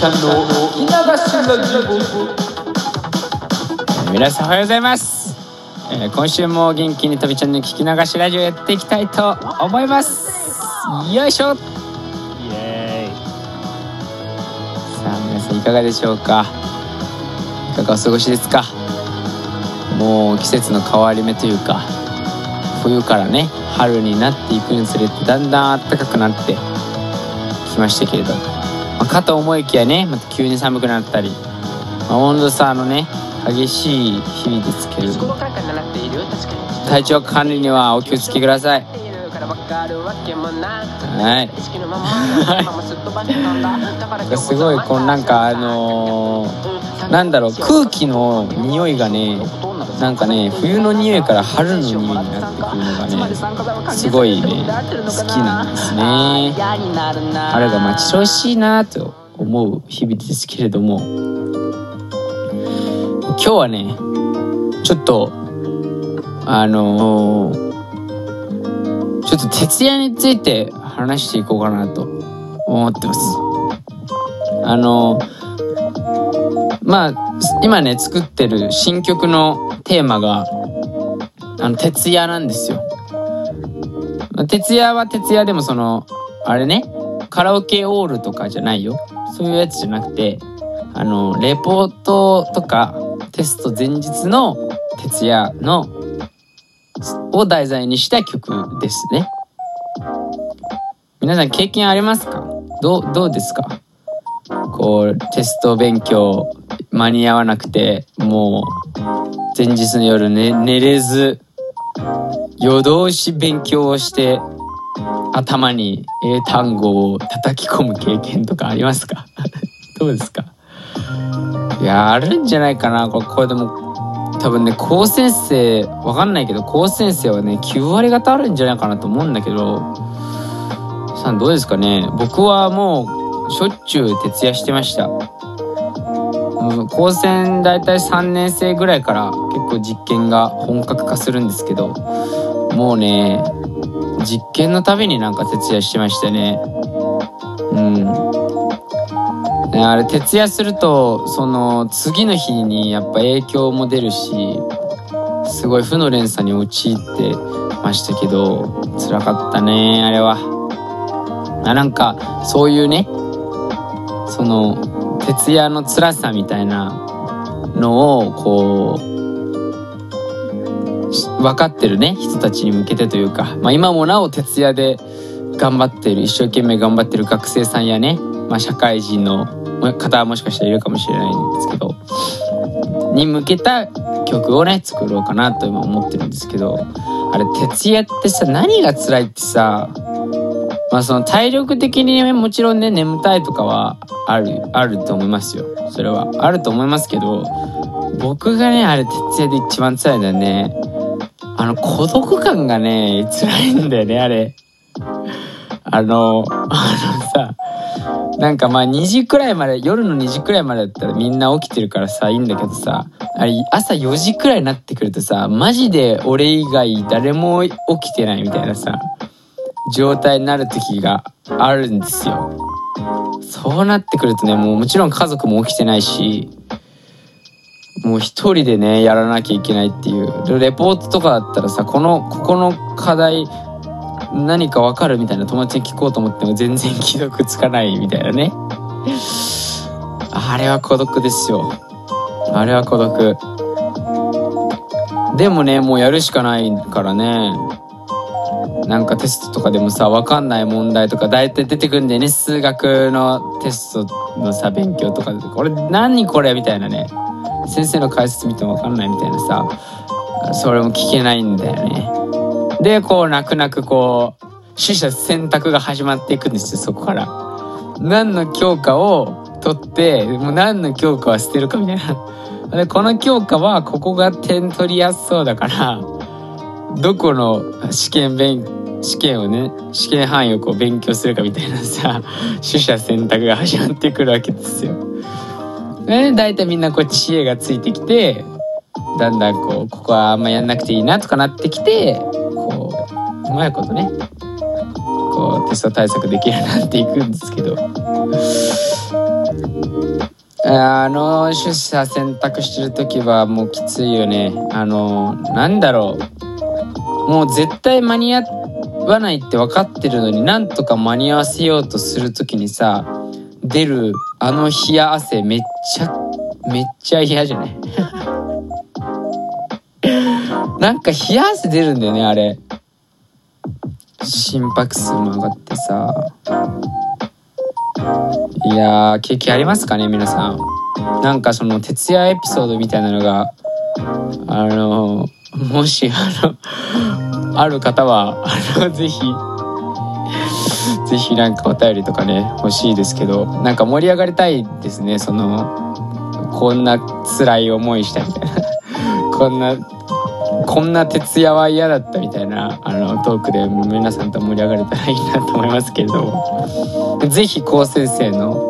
ちゃんの皆さんおはようございます、えー今週も元気にとびちゃんの聞き流しラジオやっていきたいと思います。よいしょ。イエーイ。さあ皆さんいかがでしょうか？いかがお過ごしですか？もう季節の変わり目というか冬からね春になっていくにつれてだんだん暖かくなってきましたけれどかと思いきやねまた急に寒くなったり、まあ、温度差のね激しい日々ですけれども。体調管理にはお気をつけください。はい。すごいこうなんかあのーなんだろう空気の匂いがねなんかね冬の匂いから春の匂いになってくるのがねすごいね好きなんですね。春が待ち遠しいなと思う日々ですけれども。今日はねちょっとあのちょっと徹夜について話していこうかなと思ってます。あのまあ今ね作ってる新曲のテーマがあの徹夜なんですよ。徹夜は徹夜でもそのあれねカラオケオールとかじゃないよ。そういうやつじゃなくてあのレポートとかテスト前日の徹夜のを題材にした曲ですね。皆さん経験ありますか？どうどうですか？こうテスト勉強。間に合わなくてもう前日の夜、ね、寝れず夜通し勉強をして頭に英単語を叩き込む経験とかありますか？どうですか？いやあるんじゃないかな。これこれでも多分ね高専生わかんないけど高専生はね9割方あるんじゃないかなと思うんだけどさんどうですかね？僕はもうしょっちゅう徹夜してました。もう高専大体3年生ぐらいから結構実験が本格化するんですけどもうね実験のたびになんか徹夜してましたね。うん。ねあれ徹夜するとその次の日にやっぱ影響も出るしすごい負の連鎖に陥ってましたけど辛かったねあれは。あなんかそういうねその徹夜の辛さみたいなのをこう分かってるね人たちに向けてというか、まあ、今もなお徹夜で頑張ってる一生懸命頑張ってる学生さんやね、まあ、社会人の方はもしかしたらいるかもしれないんですけどに向けた曲をね作ろうかなと今思ってるんですけどあれ徹夜ってさ何が辛いってさまあその体力的にもちろんね眠たいとかはあるあると思いますよ。それは。あると思いますけど僕がねあれ徹夜で一番辛いんだよねあの孤独感がね辛いんだよねあれ。あのあのさなんかまあ2時くらいまで夜の2時くらいまでだったらみんな起きてるからさいいんだけどさあれ朝4時くらいになってくるとさマジで俺以外誰も起きてないみたいなさ状態になる時があるんですよ。そうなってくるとねもうもちろん家族も起きてないしもう一人でねやらなきゃいけないっていう。レポートとかだったらさこのここの課題何かわかるみたいな友達に聞こうと思っても全然既読つかないみたいなね。あれは孤独ですよ。あれは孤独。でもねもうやるしかないからね。なんかテストとかでもさ分かんない問題とか大体出てくんだよね数学のテストのさ勉強とかでこれ何これみたいなね。先生の解説見ても分かんないみたいなさそれも聞けないんだよね。でこう泣く泣くこう取捨選択が始まっていくんですよそこから。何の教科を取ってもう何の教科は捨てるかみたいな。でこの教科はここが点取りやすそうだからどこの試験勉試験をね試験範囲をこう勉強するかみたいなさ 取捨選択が始まってくるわけですよ。で大体みんなこう知恵がついてきてだんだんこうここはあんまやんなくていいなとかなってきてこううまいことねこうテスト対策できるようになっていくんですけど。あの出社選択してる時はもうきついよね。あのなんだろう。もう絶対間に合わないって分かってるのになんとか間に合わせようとする時にさ出るあの冷や汗めっちゃめっちゃ嫌じゃない？なんか冷や汗出るんだよねあれ。心拍数も上がってさ。いや経験ありますかね皆さん。なんかその徹夜エピソードみたいなのがあのもしあのある方はあのぜひぜひなんかお便りとかね欲しいですけどなんか盛り上がりたいですね。そのこんな辛い思いしたみたいな。こんなこんな徹夜は嫌だったみたいなあのトークで皆さんと盛り上がれたらいいなと思いますけど。も是非高先生の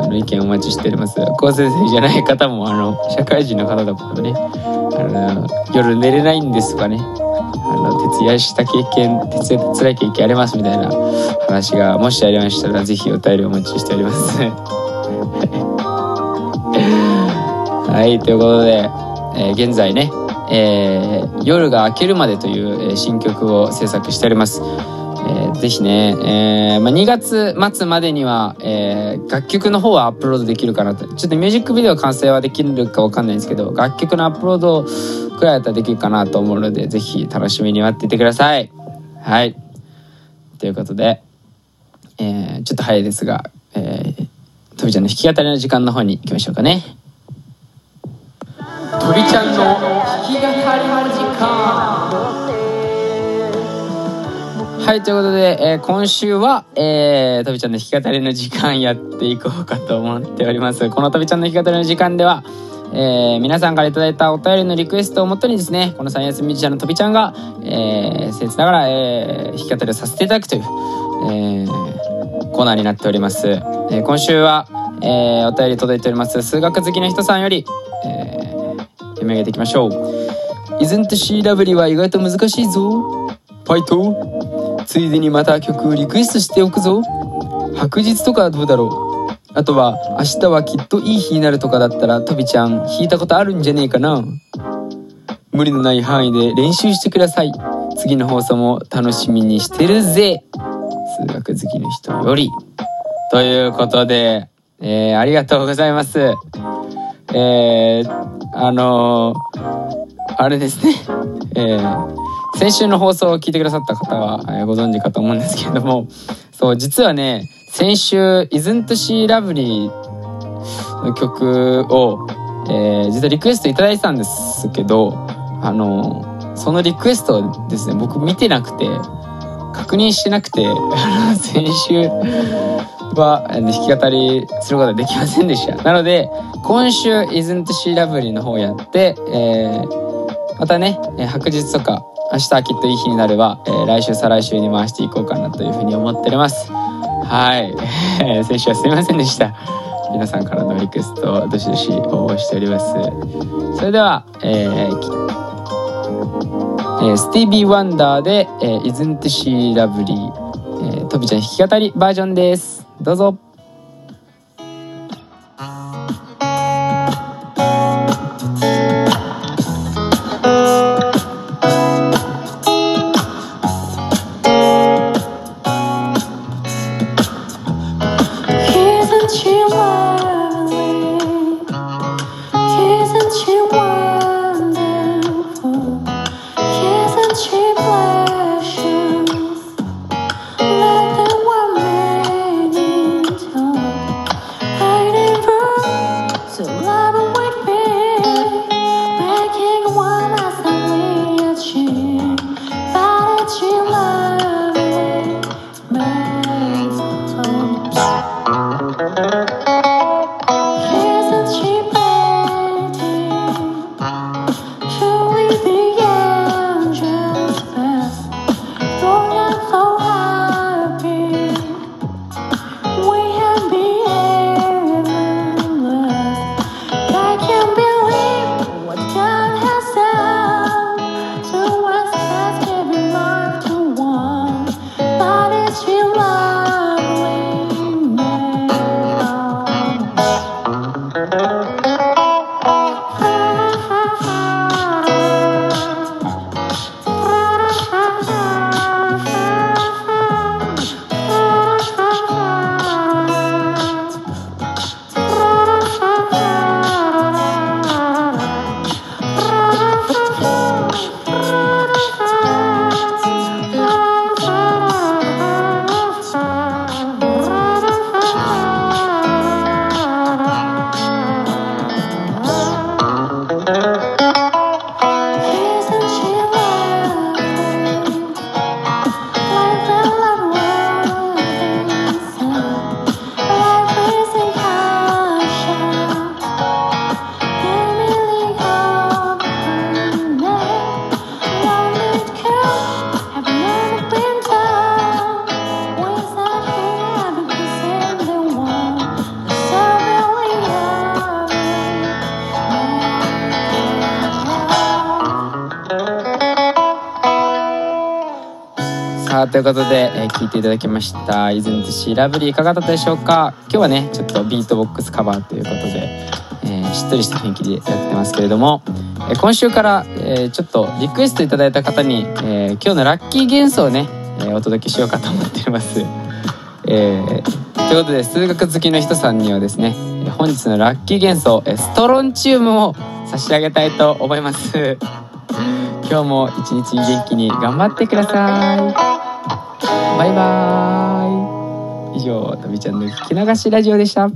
あの意見お待ちしております。高先生じゃない方もあの社会人の方だとね夜寝れないんですとかねあの徹夜した経験徹夜辛い経験ありますみたいな話がもしありましたら是非お便りお待ちしております はいということで、えー、現在ねえー、夜が明けるまでという、え、新曲を制作しております。えー、ぜひね、えーまあ、2月末までには、えー、楽曲の方はアップロードできるかなと。ちょっとミュージックビデオ完成はできるかわかんないんですけど、楽曲のアップロードくらいだったらできるかなと思うので、ぜひ楽しみに待っていてください。はい。ということで、えー、ちょっと早いですが、えー、とびちゃんの弾き語りの時間の方に行きましょうかね。とびちゃんの弾き語りの時間はいということで、えー、今週は、えー、とびちゃんの弾き語りの時間やっていこうかと思っております。このとびちゃんの弾き語りの時間ではえー、皆さんから頂いたお便りのリクエストをもとにですねこのサイエンスミュージシャンのとびちゃんが、えー、僭越ながら、えー、弾き語りをさせていただくという、えー、コーナーになっております、えー、今週は、えー、お便り届いております。数学好きな人さんより、えー読み上げていきましょう。Isn't she lovely は意外と難しいぞ。ファイトついでにまた曲リクエストしておくぞ。白日とかどうだろう。あとは明日はきっといい日になるとかだったらとびちゃん弾いたことあるんじゃねえかな。無理のない範囲で練習してください。次の放送も楽しみにしてるぜ。数学好きの人より。ということで、えー、ありがとうございます。えー、あのー、あれですね、えー、先週の放送を聞いてくださった方は、えー、ご存知かと思うんですけれども、そう、実はね、先週、Isn't She Lovely の曲を、えー、実はリクエストいただいてたんですけど、あの、そのリクエストですね、僕見てなくて、確認してなくて、先週は弾き語りすることができませんでした。なので、今週 Isn't She Lovely の方やって、えー、またね、白日とか明日はきっといい日になれば、えー、来週再来週に回していこうかなというふうに思っております。はい。先週はすいませんでした。皆さんからのリクエストどしどし応募しております。それでは、えーえー、スティービー・ワンダーで、えー、Isn't She Lovely、えー、とびちゃん弾き語りバージョンです。どうぞ。さあということで、えー、聞いていただきました「イズントシーラブリー」いかがだったでしょうか？今日はねちょっとビートボックスカバーということで、えー、しっとりした雰囲気でやってますけれども、えー、今週から、えー、ちょっとリクエストいただいた方に、えー、今日のラッキー幻想をね、えー、お届けしようかと思っています。えー、ということで数学好きの人さんにはですね本日のラッキー幻想ストロンチウムを差し上げたいと思います。今日も一日元気に頑張ってくださいバイバーイ。以上とびちゃんの聞き流しラジオでした。